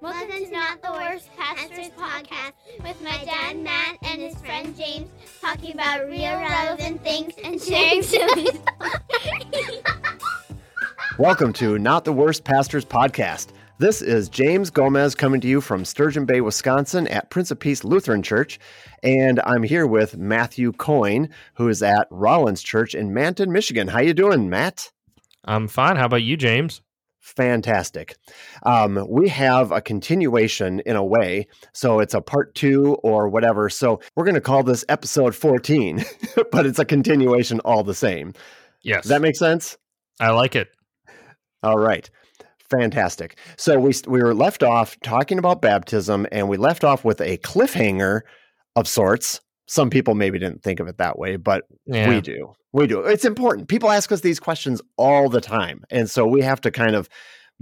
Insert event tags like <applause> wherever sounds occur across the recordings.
Welcome to Not the Worst Pastors Podcast with my dad Matt and his friend James talking about real relevant things and sharing <laughs> stories. Welcome to Not the Worst Pastors Podcast. This is James Gomez coming to you from Sturgeon Bay, Wisconsin at Prince of Peace Lutheran Church. And I'm here with Matthew Coyne, who is at Rollins Church in Manton, Michigan. How you doing, Matt? I'm fine. How about you, James? Fantastic. Um, we have a continuation in a way. So it's a part two or whatever. So we're going to call this episode 14, <laughs> but it's a continuation all the same. Yes. Does that make sense? I like it. All right. Fantastic. So we we were left off talking about baptism and we left off with a cliffhanger of sorts. Some people maybe didn't think of it that way, but Yeah. we do. We do. It's important. People ask us these questions all the time. And so we have to kind of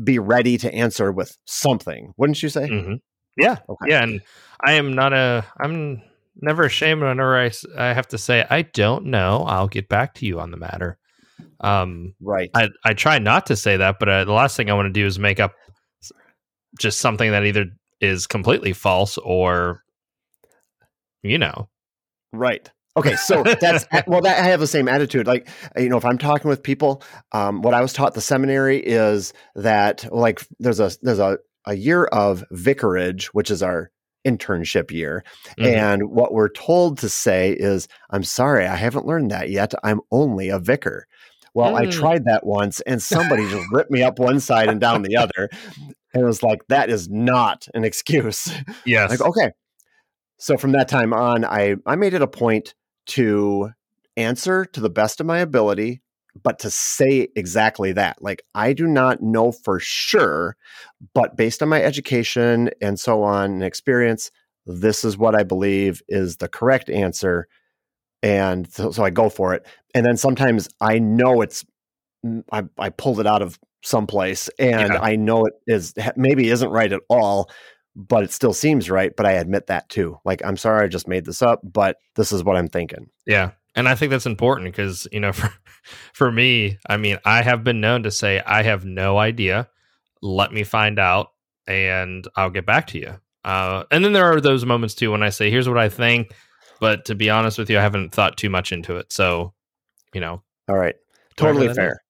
be ready to answer with something. Wouldn't you say? hmm Yeah. Okay. Yeah. And I am not a, I'm never ashamed whenever I, I have to say, I don't know. I'll get back to you on the matter. Um, Right. I, I try not to say that, but uh, the last thing I want to do is make up just something that either is completely false or, you know, Right. Okay, so that's <laughs> well. That I have the same attitude. Like you know, if I'm talking with people, um, what I was taught at the seminary is that like there's a there's a a year of vicarage, which is our internship year, Mhm. and what we're told to say is, "I'm sorry, I haven't learned that yet. I'm only a vicar." Well, I Mm. tried that once, and somebody just <laughs> ripped me up one side and down the other, and it was like that is not an excuse. <laughs> yes. Like, okay. So from that time on, I, I made it a point to answer to the best of my ability, but to say exactly that. Like, I do not know for sure, but based on my education and so on and experience, this is what I believe is the correct answer. And so, so I go for it. And then sometimes I know it's, mm, I, I pulled it out of someplace and Yeah. I know it is maybe isn't right at all, but it still seems right. But I admit that too. Like, I'm sorry, I just made this up, but this is what I'm thinking. Yeah. And I think that's important because, you know, <laughs> for for me, I mean, I have been known to say I have no idea. Let me find out and I'll get back to you. Uh, and then there are those moments too when I say, here's what I think. But to be honest with you, I haven't thought too much into it. So, you know, All right. Totally is. fair.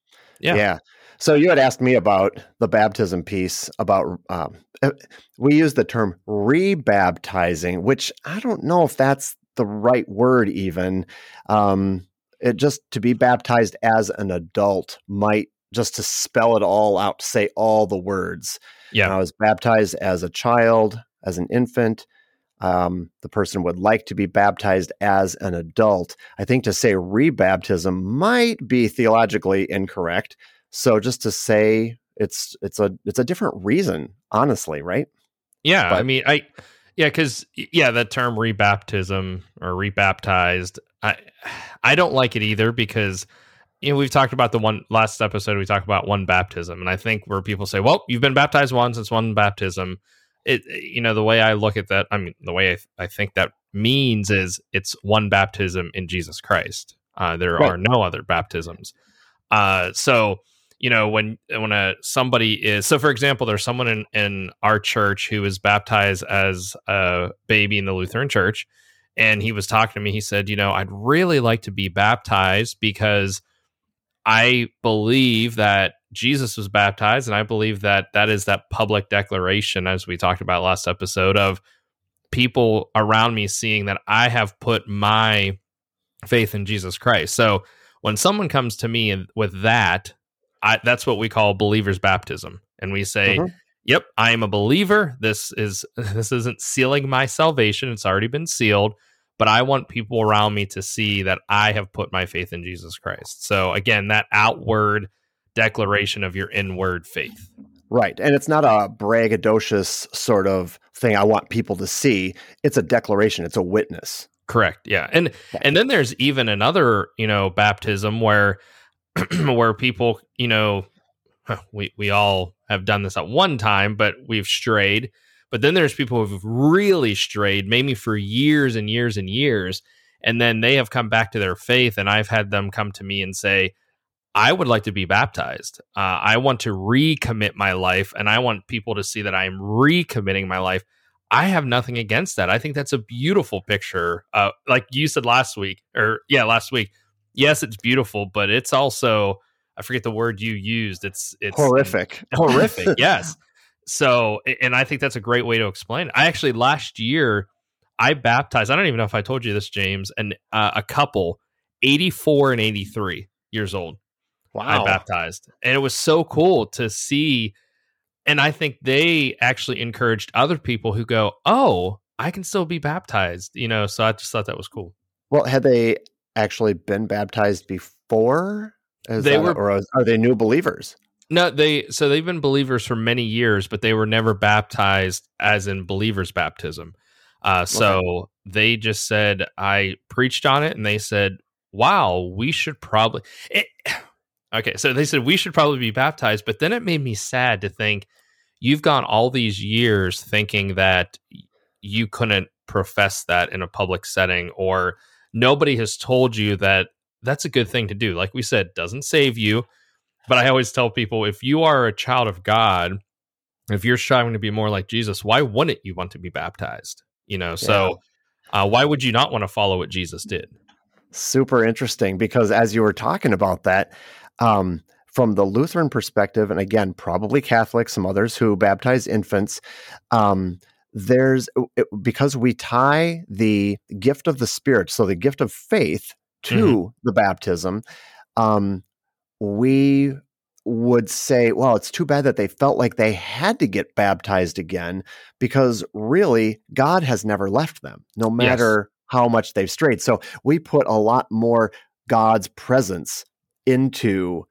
Yeah. Yeah. So you had asked me about the baptism piece about um, uh, we use the term rebaptizing, which I don't know if that's the right word even. Um, it just to be baptized as an adult might just to spell it all out, say all the words. Yeah. When I was baptized as a child, as an infant. Um, the person would like to be baptized as an adult. I think to say rebaptism might be theologically incorrect. So just to say it's it's a it's a different reason, honestly, right? Yeah, I mean, I yeah, because yeah, that term rebaptism or rebaptized, I I don't like it either because you know we've talked about the one last episode we talked about one baptism, and I think where people say, well, you've been baptized once, it's one baptism. It you know the way I look at that, I mean the way I, I think that means is it's one baptism in Jesus Christ. Uh, there Right. are no other baptisms. Uh, so you know when when a somebody is so for example there's someone in in our church who was baptized as a baby in the lutheran church and he was talking to me he said you know i'd really like to be baptized because i believe that jesus was baptized and i believe that that is that public declaration as we talked about last episode of people around me seeing that i have put my faith in jesus christ. So when someone comes to me with that I, that's what we call believer's baptism. And we say Mhm. yep i am a believer. This is <laughs> this isn't sealing my salvation. It's already been sealed. But i want people around me to see that i have put my faith in jesus christ. So again that outward declaration of your inward faith. Right. And it's not a braggadocious sort of thing I want people to see. It's a declaration, it's a witness. correct. Yeah. And and then there's even another you know baptism where <clears throat> where people you know we we all have done this at one time but we've strayed but then there's people who've really strayed maybe for years and years and years and then they have come back to their faith and i've had them come to me and say I would like to be baptized. Uh, I want to recommit my life, and I want people to see that I am recommitting my life. I have nothing against that. I think that's a beautiful picture. Uh, like you said last week, or yeah, last week. Yes, it's beautiful, but it's also I forget the word you used. It's it's horrific. <laughs> Horrific. <laughs> yes. So, and I think that's a great way to explain. It. I actually last year I baptized. I don't even know if I told you this, James, and uh, a couple, eighty four and eighty three years old. Wow. I baptized, and it was so cool to see. And I think they actually encouraged other people who go, "Oh, I can still be baptized," you know. So I just thought that was cool. Well, had they actually been baptized before? Is they were, or are they new believers? No, they so they've been believers for many years, but they were never baptized as in believers baptism. Uh, so okay. they just said I preached on it, and they said, "Wow, we should probably." It, <sighs> okay, so they said we should probably be baptized, but then it made me sad to think you've gone all these years thinking that you couldn't profess that in a public setting, or nobody has told you that that's a good thing to do. Like we said, doesn't save you but I always tell people if you are a child of God, if you're striving to be more like Jesus, why wouldn't you want to be baptized? You know, so yeah. uh, why would you not want to follow what Jesus did? Super interesting because as you were talking about that, um, from the Lutheran perspective, and again, probably Catholic, some others who baptize infants, um, there's it, because we tie the gift of the Spirit, so the gift of faith, to mm-hmm. the baptism. Um, we would say, well, it's too bad that they felt like they had to get baptized again because really God has never left them, no matter yes. how much they've strayed. So we put a lot more God's presence into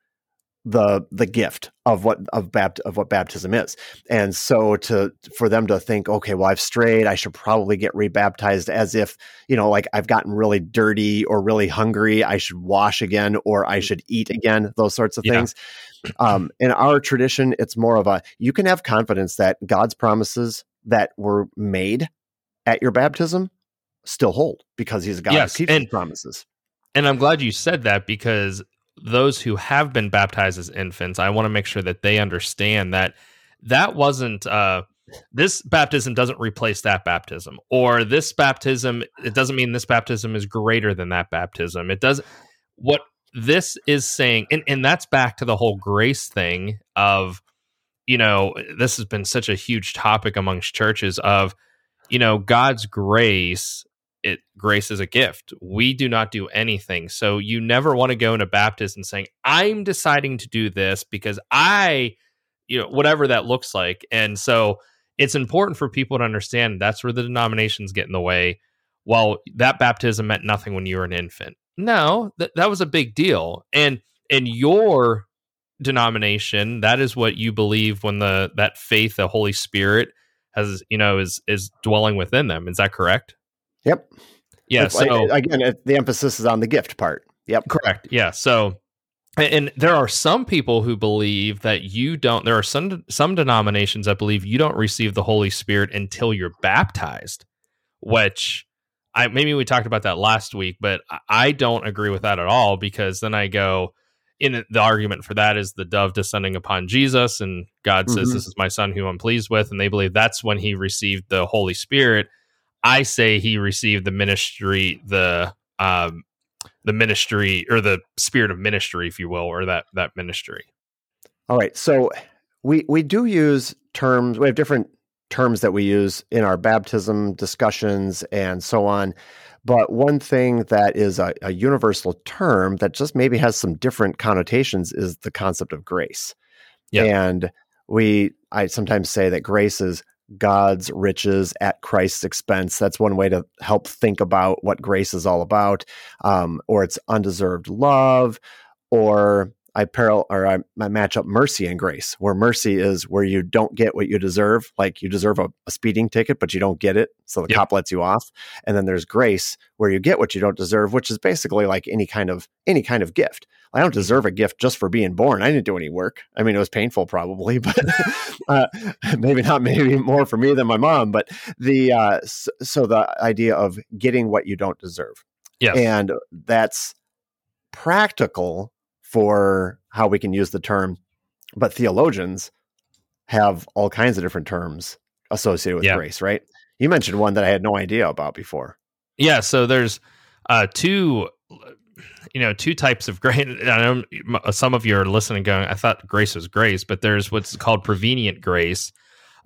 the the gift of what of bapt- of what baptism is. And so to for them to think, okay, well I've strayed, I should probably get rebaptized as if, you know, like I've gotten really dirty or really hungry, I should wash again or I should eat again, those sorts of yeah. things. Um, in our tradition, it's more of a you can have confidence that God's promises that were made at your baptism still hold because he's a God yes, who keeps and, promises. And I'm glad you said that because those who have been baptized as infants, I want to make sure that they understand that that wasn't uh, this baptism doesn't replace that baptism, or this baptism it doesn't mean this baptism is greater than that baptism. It does what this is saying, and and that's back to the whole grace thing of you know this has been such a huge topic amongst churches of you know God's grace it grace is a gift. We do not do anything. So you never want to go into baptism saying, I'm deciding to do this because I, you know, whatever that looks like. And so it's important for people to understand that's where the denominations get in the way. Well, that baptism meant nothing when you were an infant. No, that that was a big deal. And in your denomination, that is what you believe when the that faith, the Holy Spirit has, you know, is is dwelling within them. Is that correct? Yep. Yeah. It's, so again, the emphasis is on the gift part. Yep. Correct. Yeah. So, and there are some people who believe that you don't. There are some some denominations that believe you don't receive the Holy Spirit until you're baptized, which I maybe we talked about that last week, but I don't agree with that at all because then I go in the argument for that is the dove descending upon Jesus and God says mm-hmm. this is my son who I'm pleased with and they believe that's when he received the Holy Spirit I say he received the ministry, the um, the ministry or the spirit of ministry, if you will, or that that ministry. All right, so we we do use terms. We have different terms that we use in our baptism discussions and so on. But one thing that is a, a universal term that just maybe has some different connotations is the concept of grace. Yep. And we I sometimes say that grace is God's riches at Christ's expense. That's one way to help think about what grace is all about, um, or it's undeserved love, or I parallel or I, I, match up mercy and grace, where mercy is where you don't get what you deserve, like you deserve a, a speeding ticket, but you don't get it, so the yep. cop lets you off. And then there's grace, where you get what you don't deserve, which is basically like any kind of any kind of gift. I don't deserve a gift just for being born. I didn't do any work. I mean, it was painful probably, <laughs> but uh, maybe not, maybe more for me than my mom. But the uh, so, so the idea of getting what you don't deserve, yeah, and that's practical for how we can use the term, but theologians have all kinds of different terms associated with Yeah. grace, right? You mentioned one that I had no idea about before. Yeah, so there's uh, two, you know, two types of grace. <laughs> I know some of you are listening, going, "I thought grace was grace," but there's what's called prevenient grace,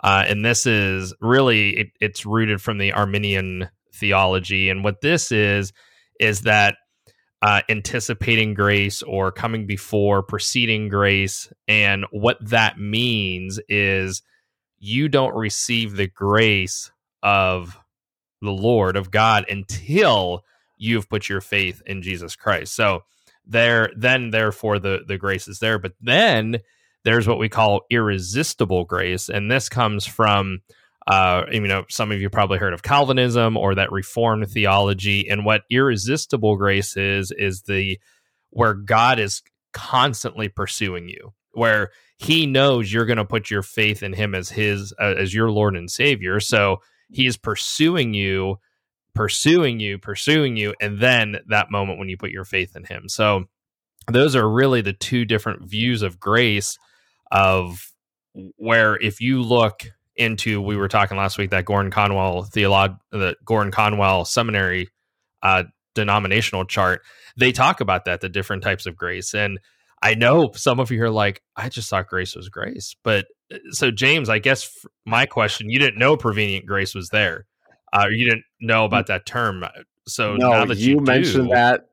uh, and this is really it, it's rooted from the Arminian theology, and what this is is that uh, anticipating grace or coming before, preceding grace, and what that means is you don't receive the grace of the Lord of God until you've put your faith in Jesus Christ. So there then therefore the the grace is there, but then there's what we call irresistible grace. And this comes from uh you know some of you probably heard of Calvinism or that reformed theology. And what irresistible grace is is the where God is constantly pursuing you where he knows you're going to put your faith in him as his uh, as your lord and savior. So he is pursuing you pursuing you pursuing you and then that moment when you put your faith in him. So those are really the two different views of grace of where if you look into we were talking last week that Gordon Conwell theolog the Gordon Conwell seminary uh denominational chart they talk about that the different types of grace. And I know some of you are like I just thought grace was grace. But uh, so James I guess my question you didn't know prevenient grace was there uh, you didn't know mm. about that term uh, so no, now that you, you, mentioned do, that.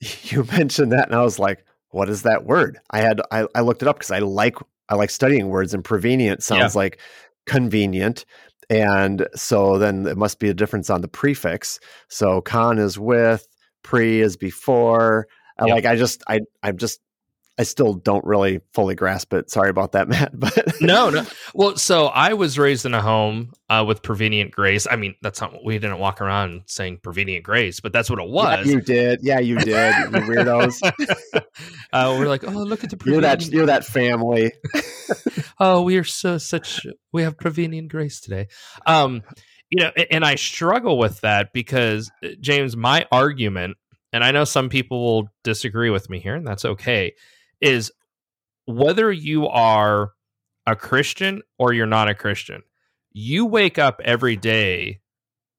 <laughs> You mentioned that, and I was like, "What is that word?" I had I, I looked it up because I like I like studying words, and prevenient sounds like convenient, and so then it must be a difference on the prefix. So con is with, pre is before. Uh, I Yep. Like I just I I'm just I still don't really fully grasp it. Sorry about that, <laughs> Matt. But no, no. Well, so I was raised in a home uh, with prevenient grace. I mean, that's not we didn't walk around saying prevenient grace, but that's what it Yeah, was. you did. Yeah, you did. You <laughs> weirdos. <laughs> uh, we're like, oh, look at the You're that. You're that family. oh, we are so such. We have prevenient grace today. Um, you know, and I struggle with that because uh, James, my argument, and I know some people will disagree with me here, and that's okay. Is whether you are a Christian or you're not a Christian, you wake up every day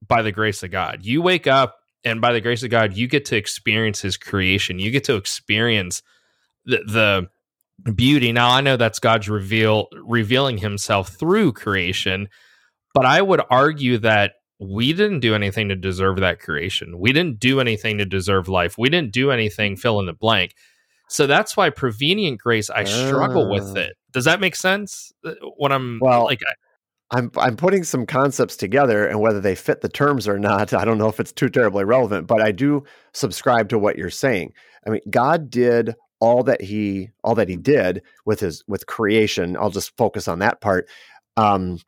by the grace of God. You wake up and by the grace of God, you get to experience his creation. You get to experience the the beauty. Now I know that's God's reveal revealing himself through creation, but I would argue that we didn't do anything to deserve that creation. We didn't do anything to deserve life. We didn't do anything fill in the blank. So that's why prevenient grace I struggle with Ah. it. Does that make sense? Uh, When I'm Well, like I- I'm I'm putting some concepts together, and whether they fit the terms or not, I don't know if it's too terribly relevant. But I do subscribe to what you're saying. I mean, God did all that he all that he did with his with creation. I'll just focus on that part um,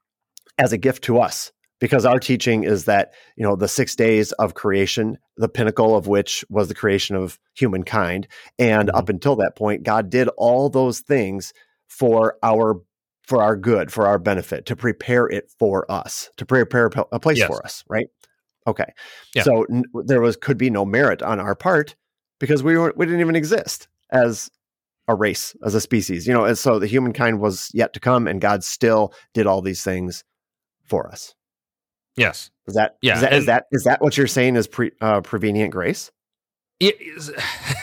as a gift to us, because our teaching is that you know the six days of creation, the pinnacle of which was the creation of humankind, and Mhm. up until that point, God did all those things for our for our good, for our benefit, to prepare it for us, to prepare a place Yes. for us, right? Okay. Yeah. So n- there was could be no merit on our part because we weren't we didn't even exist as a race, as a species, you know. And so the humankind was yet to come, and God still did all these things for us. Yes. Is that Yeah, Is that, is that is that what you're saying is pre, uh, prevenient grace? Is,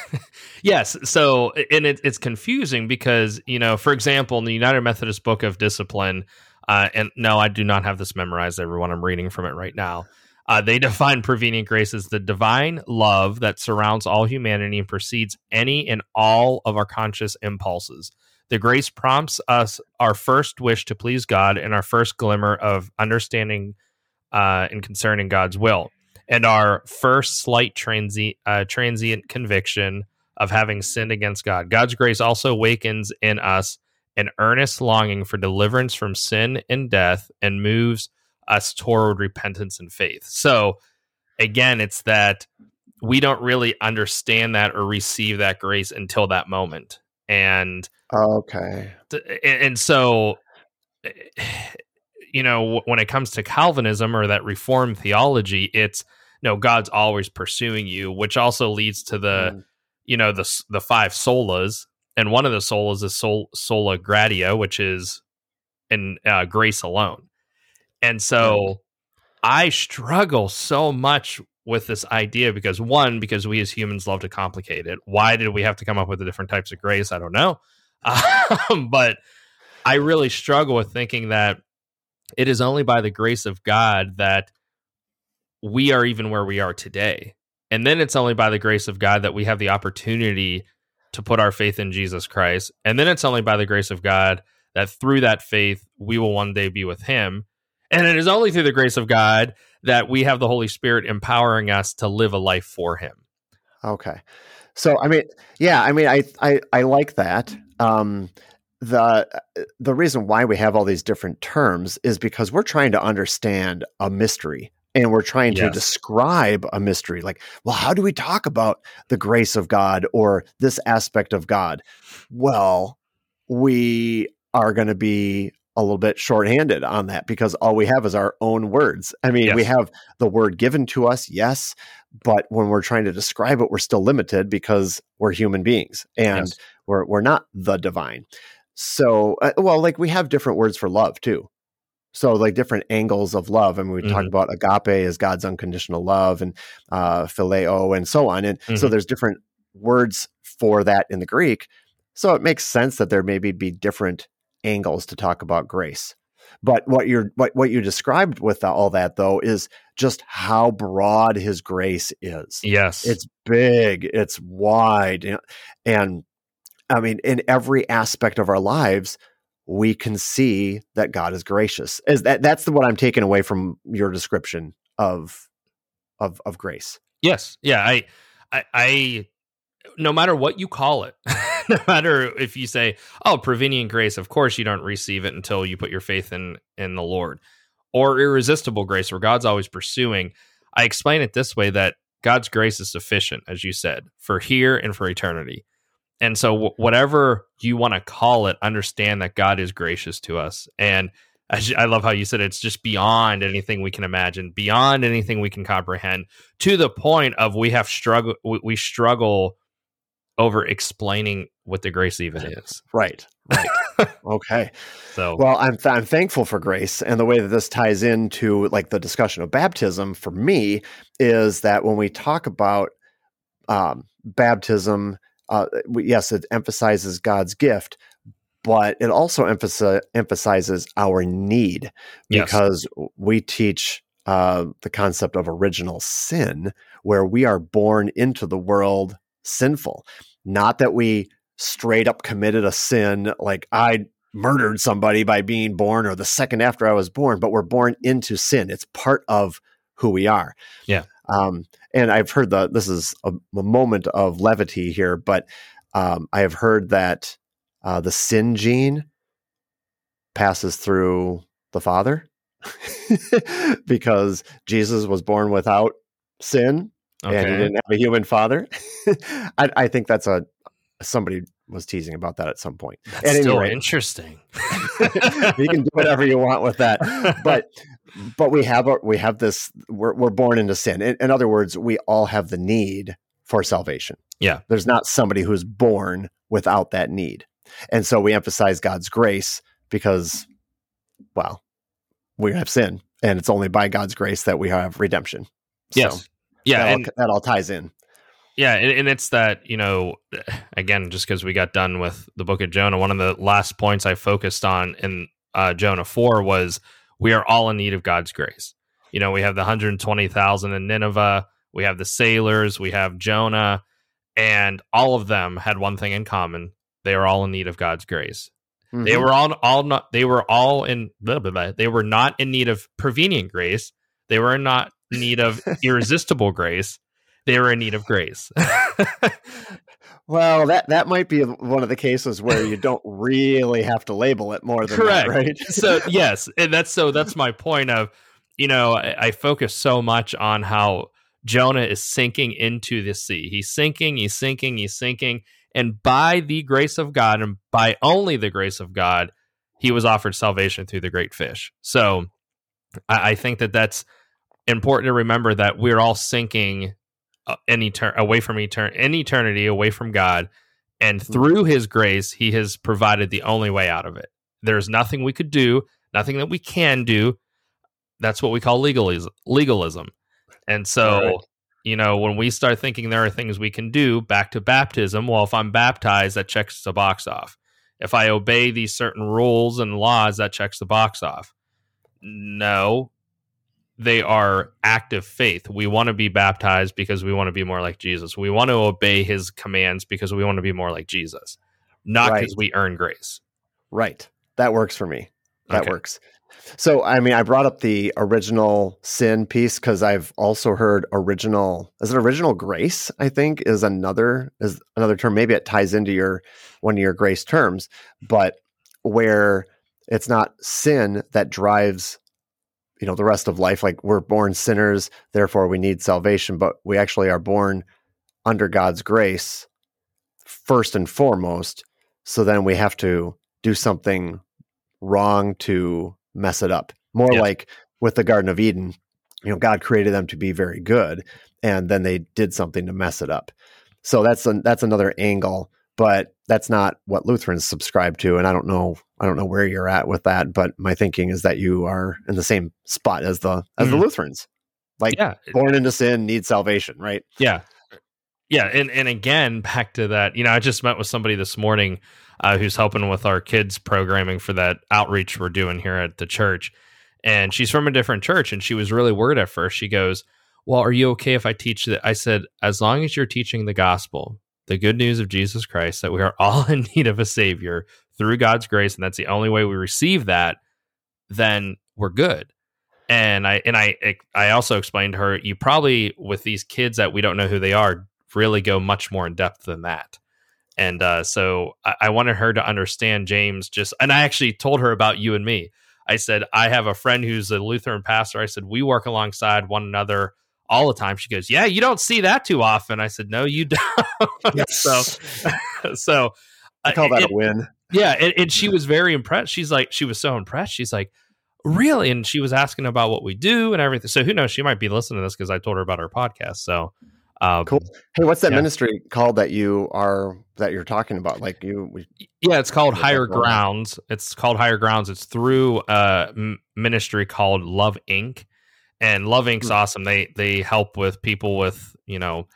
<laughs> yes. So, and it, it's confusing because, you know, for example, in the United Methodist Book of Discipline, uh, and no, I do not have this memorized, everyone. I'm reading from it right now. Uh, they <laughs> define prevenient grace as the divine love that surrounds all humanity and precedes any and all of our conscious impulses. The grace prompts us our first wish to please God and our first glimmer of understanding uh, and concerning God's will and our first slight transient uh, transient conviction of having sinned against God. God's grace also awakens in us an earnest longing for deliverance from sin and death and moves us toward repentance and faith. So again, it's that we don't really understand that or receive that grace until that moment. And Okay. and so you know when it comes to calvinism or that reformed theology it's no god's always pursuing you which also leads to the Mm. you know the the five solas and one of the solas is sol, sola gratia, which is in uh, grace alone. And so I struggle so much with this idea because one, because we as humans love to complicate it. Why did we have to come up with the different types of grace? I don't know. <laughs> Um, but I really struggle with thinking that it is only by the grace of God that we are even where we are today. And then it's only by the grace of God that we have the opportunity to put our faith in Jesus Christ. And then it's only by the grace of God that through that faith, we will one day be with Him. And it is only through the grace of God that we have the Holy Spirit empowering us to live a life for Him. Okay. So, I mean, yeah, I mean, I, I, I like that. Um, the uh, the reason why we have all these different terms is because we're trying to understand a mystery and we're trying to describe a mystery like well how do we talk about the grace of god or this aspect of god well we are going to be a little bit shorthanded on that because all we have is our own words. I mean, yes. we have the word given to us, yes, but when we're trying to describe it, we're still limited because we're human beings and yes. we're we're not the divine. So, uh, well, like we have different words for love too. So, like different angles of love. I mean, we mm-hmm. talk about agape as God's unconditional love and uh, phileo and so on. And mm-hmm. so, there's different words for that in the Greek. So, it makes sense that there maybe be different angles to talk about grace. But what you're what what you described with all that though is just how broad his grace is. Yes, it's big, it's wide, and I mean, in every aspect of our lives, we can see that God is gracious. Is that that's the, what I'm taking away from your description of of of grace? Yes, yeah. I I, I no matter what you call it. <laughs> no matter if you say, "Oh, prevenient grace," of course you don't receive it until you put your faith in in the Lord, or irresistible grace, where God's always pursuing. I explain it this way: that God's grace is sufficient, as you said, for here and for eternity. And so, w- whatever you want to call it, understand that God is gracious to us. And I love how you said it's just beyond anything we can imagine, beyond anything we can comprehend, to the point of we have struggle. We struggle over explaining what the grace even is. Right. Right. <laughs> okay. So, well, I'm th- I'm thankful for grace, and the way that this ties into like the discussion of baptism for me is that when we talk about um, baptism, uh, yes, it emphasizes God's gift, but it also emphasi- emphasizes our need because yes. we teach uh, the concept of original sin, where we are born into the world sinful. Not that we straight up committed a sin like I murdered somebody by being born or the second after I was born, but we're born into sin. It's part of who we are. Yeah. Um, and I've heard that this is a, a, moment of levity here, but um, I have heard that uh, the sin gene passes through the father <laughs> because Jesus was born without sin okay. and he didn't have a human father. <laughs> I, I, think that's a somebody was teasing about that at some point. That's at still rate, interesting. <laughs> you can do whatever you want with that, but but we have a, we have this. We're we're born into sin. In, in other words, we all have the need for salvation. Yeah, there's not somebody who's born without that need, and so we emphasize God's grace because, well, we have sin, and it's only by God's grace that we have redemption. Yes. So, yeah, that, and, all, that all ties in. Yeah, and, and it's that you know, <sighs> again, just because we got done with the book of Jonah, one of the last points I focused on in uh, Jonah four was we are all in need of God's grace. You know, we have the hundred twenty thousand in Nineveh, we have the sailors, we have Jonah, and all of them had one thing in common: they were all in need of God's grace. Mm-hmm. They were all all not. They were all in. Blah, blah, blah, they were not in need of prevenient grace. They were not in need of <laughs> irresistible grace. They were in need of grace. <laughs> well, that that might be one of the cases where you don't really have to label it more than correct, that, right? so <laughs> yes, and that's so that's my point of you know I, I focus so much on how Jonah is sinking into the sea. He's sinking, he's sinking, he's sinking, and by the grace of God and by only the grace of God, he was offered salvation through the great fish. So I, I think that that's important to remember that we're all sinking uh, etern- away from etern- eternity, away from God, And through his grace, he has provided the only way out of it. There's nothing we could do, nothing that we can do. That's what we call legalism. legalism. And so, Right. you know, when we start thinking there are things we can do back to baptism, well, if I'm baptized, that checks the box off. If I obey these certain rules and laws, that checks the box off. No, they are active faith. We want to be baptized because we want to be more like Jesus. We want to obey his commands because we want to be more like Jesus, not Right. because we earn grace. Right. That works for me. That Okay. works. So, I mean, I brought up the original sin piece because I've also heard original. Is it original grace? I think is another is another term. Maybe it ties into your one of your grace terms, but where it's not sin that drives, you know, the rest of life. Like we're born sinners, therefore we need salvation, but we actually are born under God's grace first and foremost. So then we have to do something wrong to mess it up. More Yeah. like with the Garden of Eden, you know, God created them to be very good, and then they did something to mess it up. So that's an, that's another angle, but that's not what Lutherans subscribe to. And I don't know, I don't know where you're at with that, but my thinking is that you are in the same spot as the as the Mhm. Lutherans, like Yeah, born into sin, need salvation, right? Yeah. Yeah. And, and again, back to that, you know, I just met with somebody this morning uh, who's helping with our kids programming for that outreach we're doing here at the church. And she's from a different church and she was really worried at first. She goes, Well, are you okay if I teach that? I said, As long as you're teaching the gospel, the good news of Jesus Christ, that we are all <laughs> in need of a savior through God's grace, and that's the only way we receive that, then we're good and I and I I also explained to her you probably with these kids that we don't know who they are really go much more in depth than that. And uh, so I, I wanted her to understand James just and I actually told her about you and me. I said I have a friend who's a Lutheran pastor. I said we work alongside one another all the time. She goes, "Yeah, you don't see that too often." I said, "No, you <laughs> don't." so <laughs> so I call uh, that it- a win. Yeah, and, and she was very impressed. She's like, she was so impressed. She's like, really? And she was asking about what we do and everything. So who knows? She might be listening to this because I told her about our podcast. So um, Cool. Hey, what's that Yeah. ministry called that you are that you're talking about? Like you, we, Yeah, it's called Higher. Grounds. It's called Higher Grounds. It's through a ministry called Love Inc. And Love Inc.'s Hmm. awesome. They they help with people with you know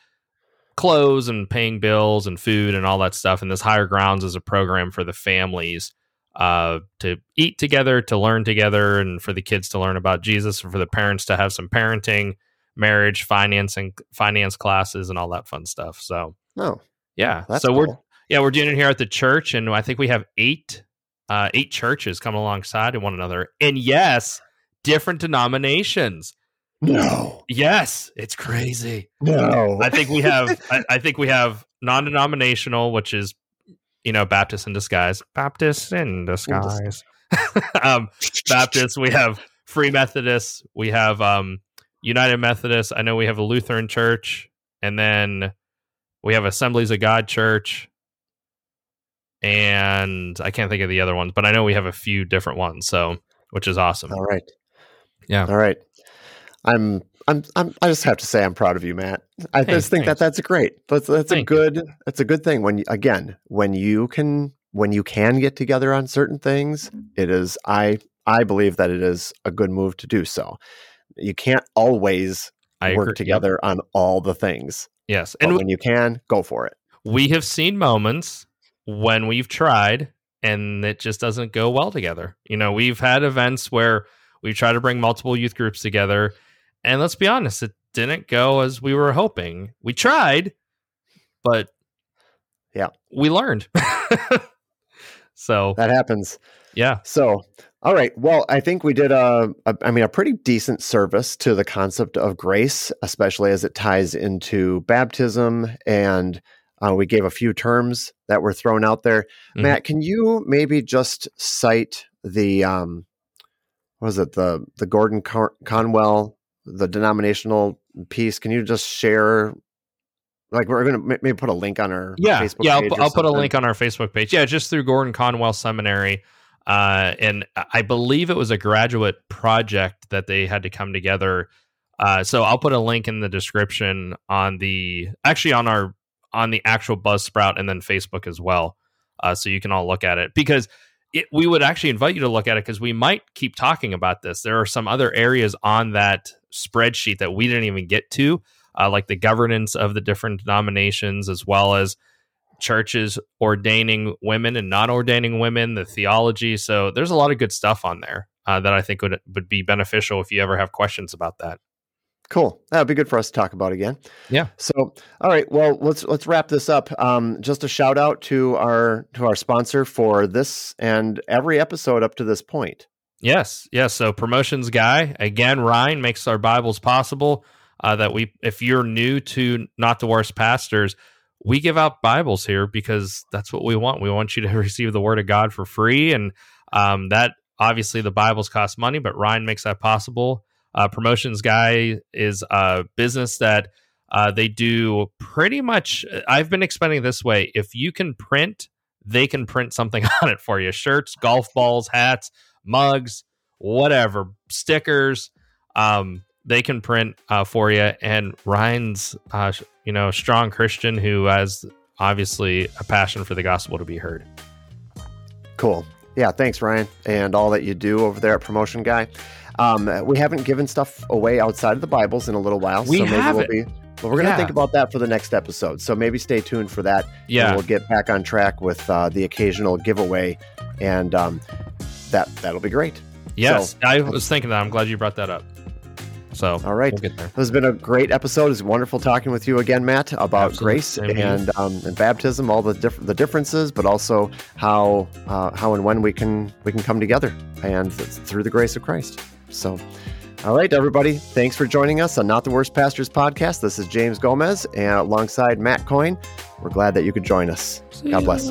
clothes and paying bills and food and all that stuff. And this Higher Grounds is a program for the families uh, to eat together, to learn together, and for the kids to learn about Jesus, and for the parents to have some parenting, marriage, financing, finance classes, and all that fun stuff. So oh, yeah, that's so we're yeah, we're doing it here at the church, and I think we have eight uh, eight churches coming alongside of one another, and yes, different denominations. No, Yes, it's crazy. no. I think we have I, I think we have non-denominational, which is you know Baptist in disguise, Baptist in disguise. <laughs> um, Baptist. We have Free Methodists. We have um, United Methodists. I know we have a Lutheran church, and then we have Assemblies of God Church, and I can't think of the other ones, but I know we have a few different ones. So, which is awesome. All right. Yeah. All right. I'm. I'm. I'm. I just have to say I'm proud of you, Matt. I Hey, just think thanks. that that's great. That's that's a you. good. That's a good thing. When you, again, when you can, when you can get together on certain things, it is. I. I believe that it is a good move to do so. You can't always I work agree. Yep. together on all the things, Yes, and when you can, go for it. we have seen moments when we've tried and it just doesn't go well together. You know, we've had events where we try to bring multiple youth groups together, and let's be honest, it didn't go as we were hoping. We tried, but Yeah. we learned. <laughs> so That happens. yeah, So, all right. Well, I think we did a, a, I mean, a pretty decent service to the concept of grace, especially as it ties into baptism. And uh, we gave a few terms that were thrown out there. Mhm. Matt, can you maybe just cite the, um, what was it, the the Gordon Con- Conwell, the denominational piece? Can you just share? Like we're gonna maybe put a link on our yeah, Facebook yeah. I'll, I'll put a link on our Facebook page. Yeah, just through Gordon Conwell Seminary. Uh, and I believe it was a graduate project that they had to come together. Uh, so I'll put a link in the description on the actually on our on the actual Buzzsprout and then Facebook as well, uh, so you can all look at it because. It, we would actually invite you to look at it because we might keep talking about this. There are some other areas on that spreadsheet that we didn't even get to, uh, like the governance of the different denominations, as well as churches ordaining women and not ordaining women, the theology. So there's a lot of good stuff on there uh, that I think would would be beneficial if you ever have questions about that. Cool. That would be good for us to talk about again. Yeah. So, all right. Well, let's let's wrap this up. Um, just a shout out to our to our sponsor for this and every episode up to this point. Yes. Yes. So promotions guy again. Ryan makes our Bibles possible. Uh, that we, if you're new to not the worst pastors, we give out Bibles here because that's what we want. We want you to <laughs> receive the Word of God for free, and um, that obviously the Bibles cost money, but Ryan makes that possible. Uh, promotions guy is a business that uh, they do pretty much. I've been explaining this way: if you can print, they can print something <laughs> on it for you: shirts, golf balls, hats, mugs, whatever, stickers. Um, they can print uh, for you. And Ryan's, uh, you know, strong Christian who has obviously a passion for the gospel to be heard. Cool. Yeah, thanks, Ryan, and all that you do over there at Promotion Guy. Um, we haven't given stuff away outside of the Bibles in a little while, we so maybe haven't. we'll be. But we're going to Yeah. think about that for the next episode. So maybe stay tuned for that. Yeah. and we'll get back on track with uh, the occasional giveaway, and um, that that'll be great. Yes, I was thinking that. I'm glad you brought that up. So, All right. we'll get there. This has been a great episode. It's wonderful talking with you again, Matt, about Absolutely. grace Same and um, and baptism, all the diff- the differences, but also how uh, how and when we can we can come together, and through the grace of Christ. So, all right, everybody, thanks for joining us on Not the Worst Pastors podcast. This is James Gomez, and alongside Matt Coyne, we're glad that you could join us. God bless.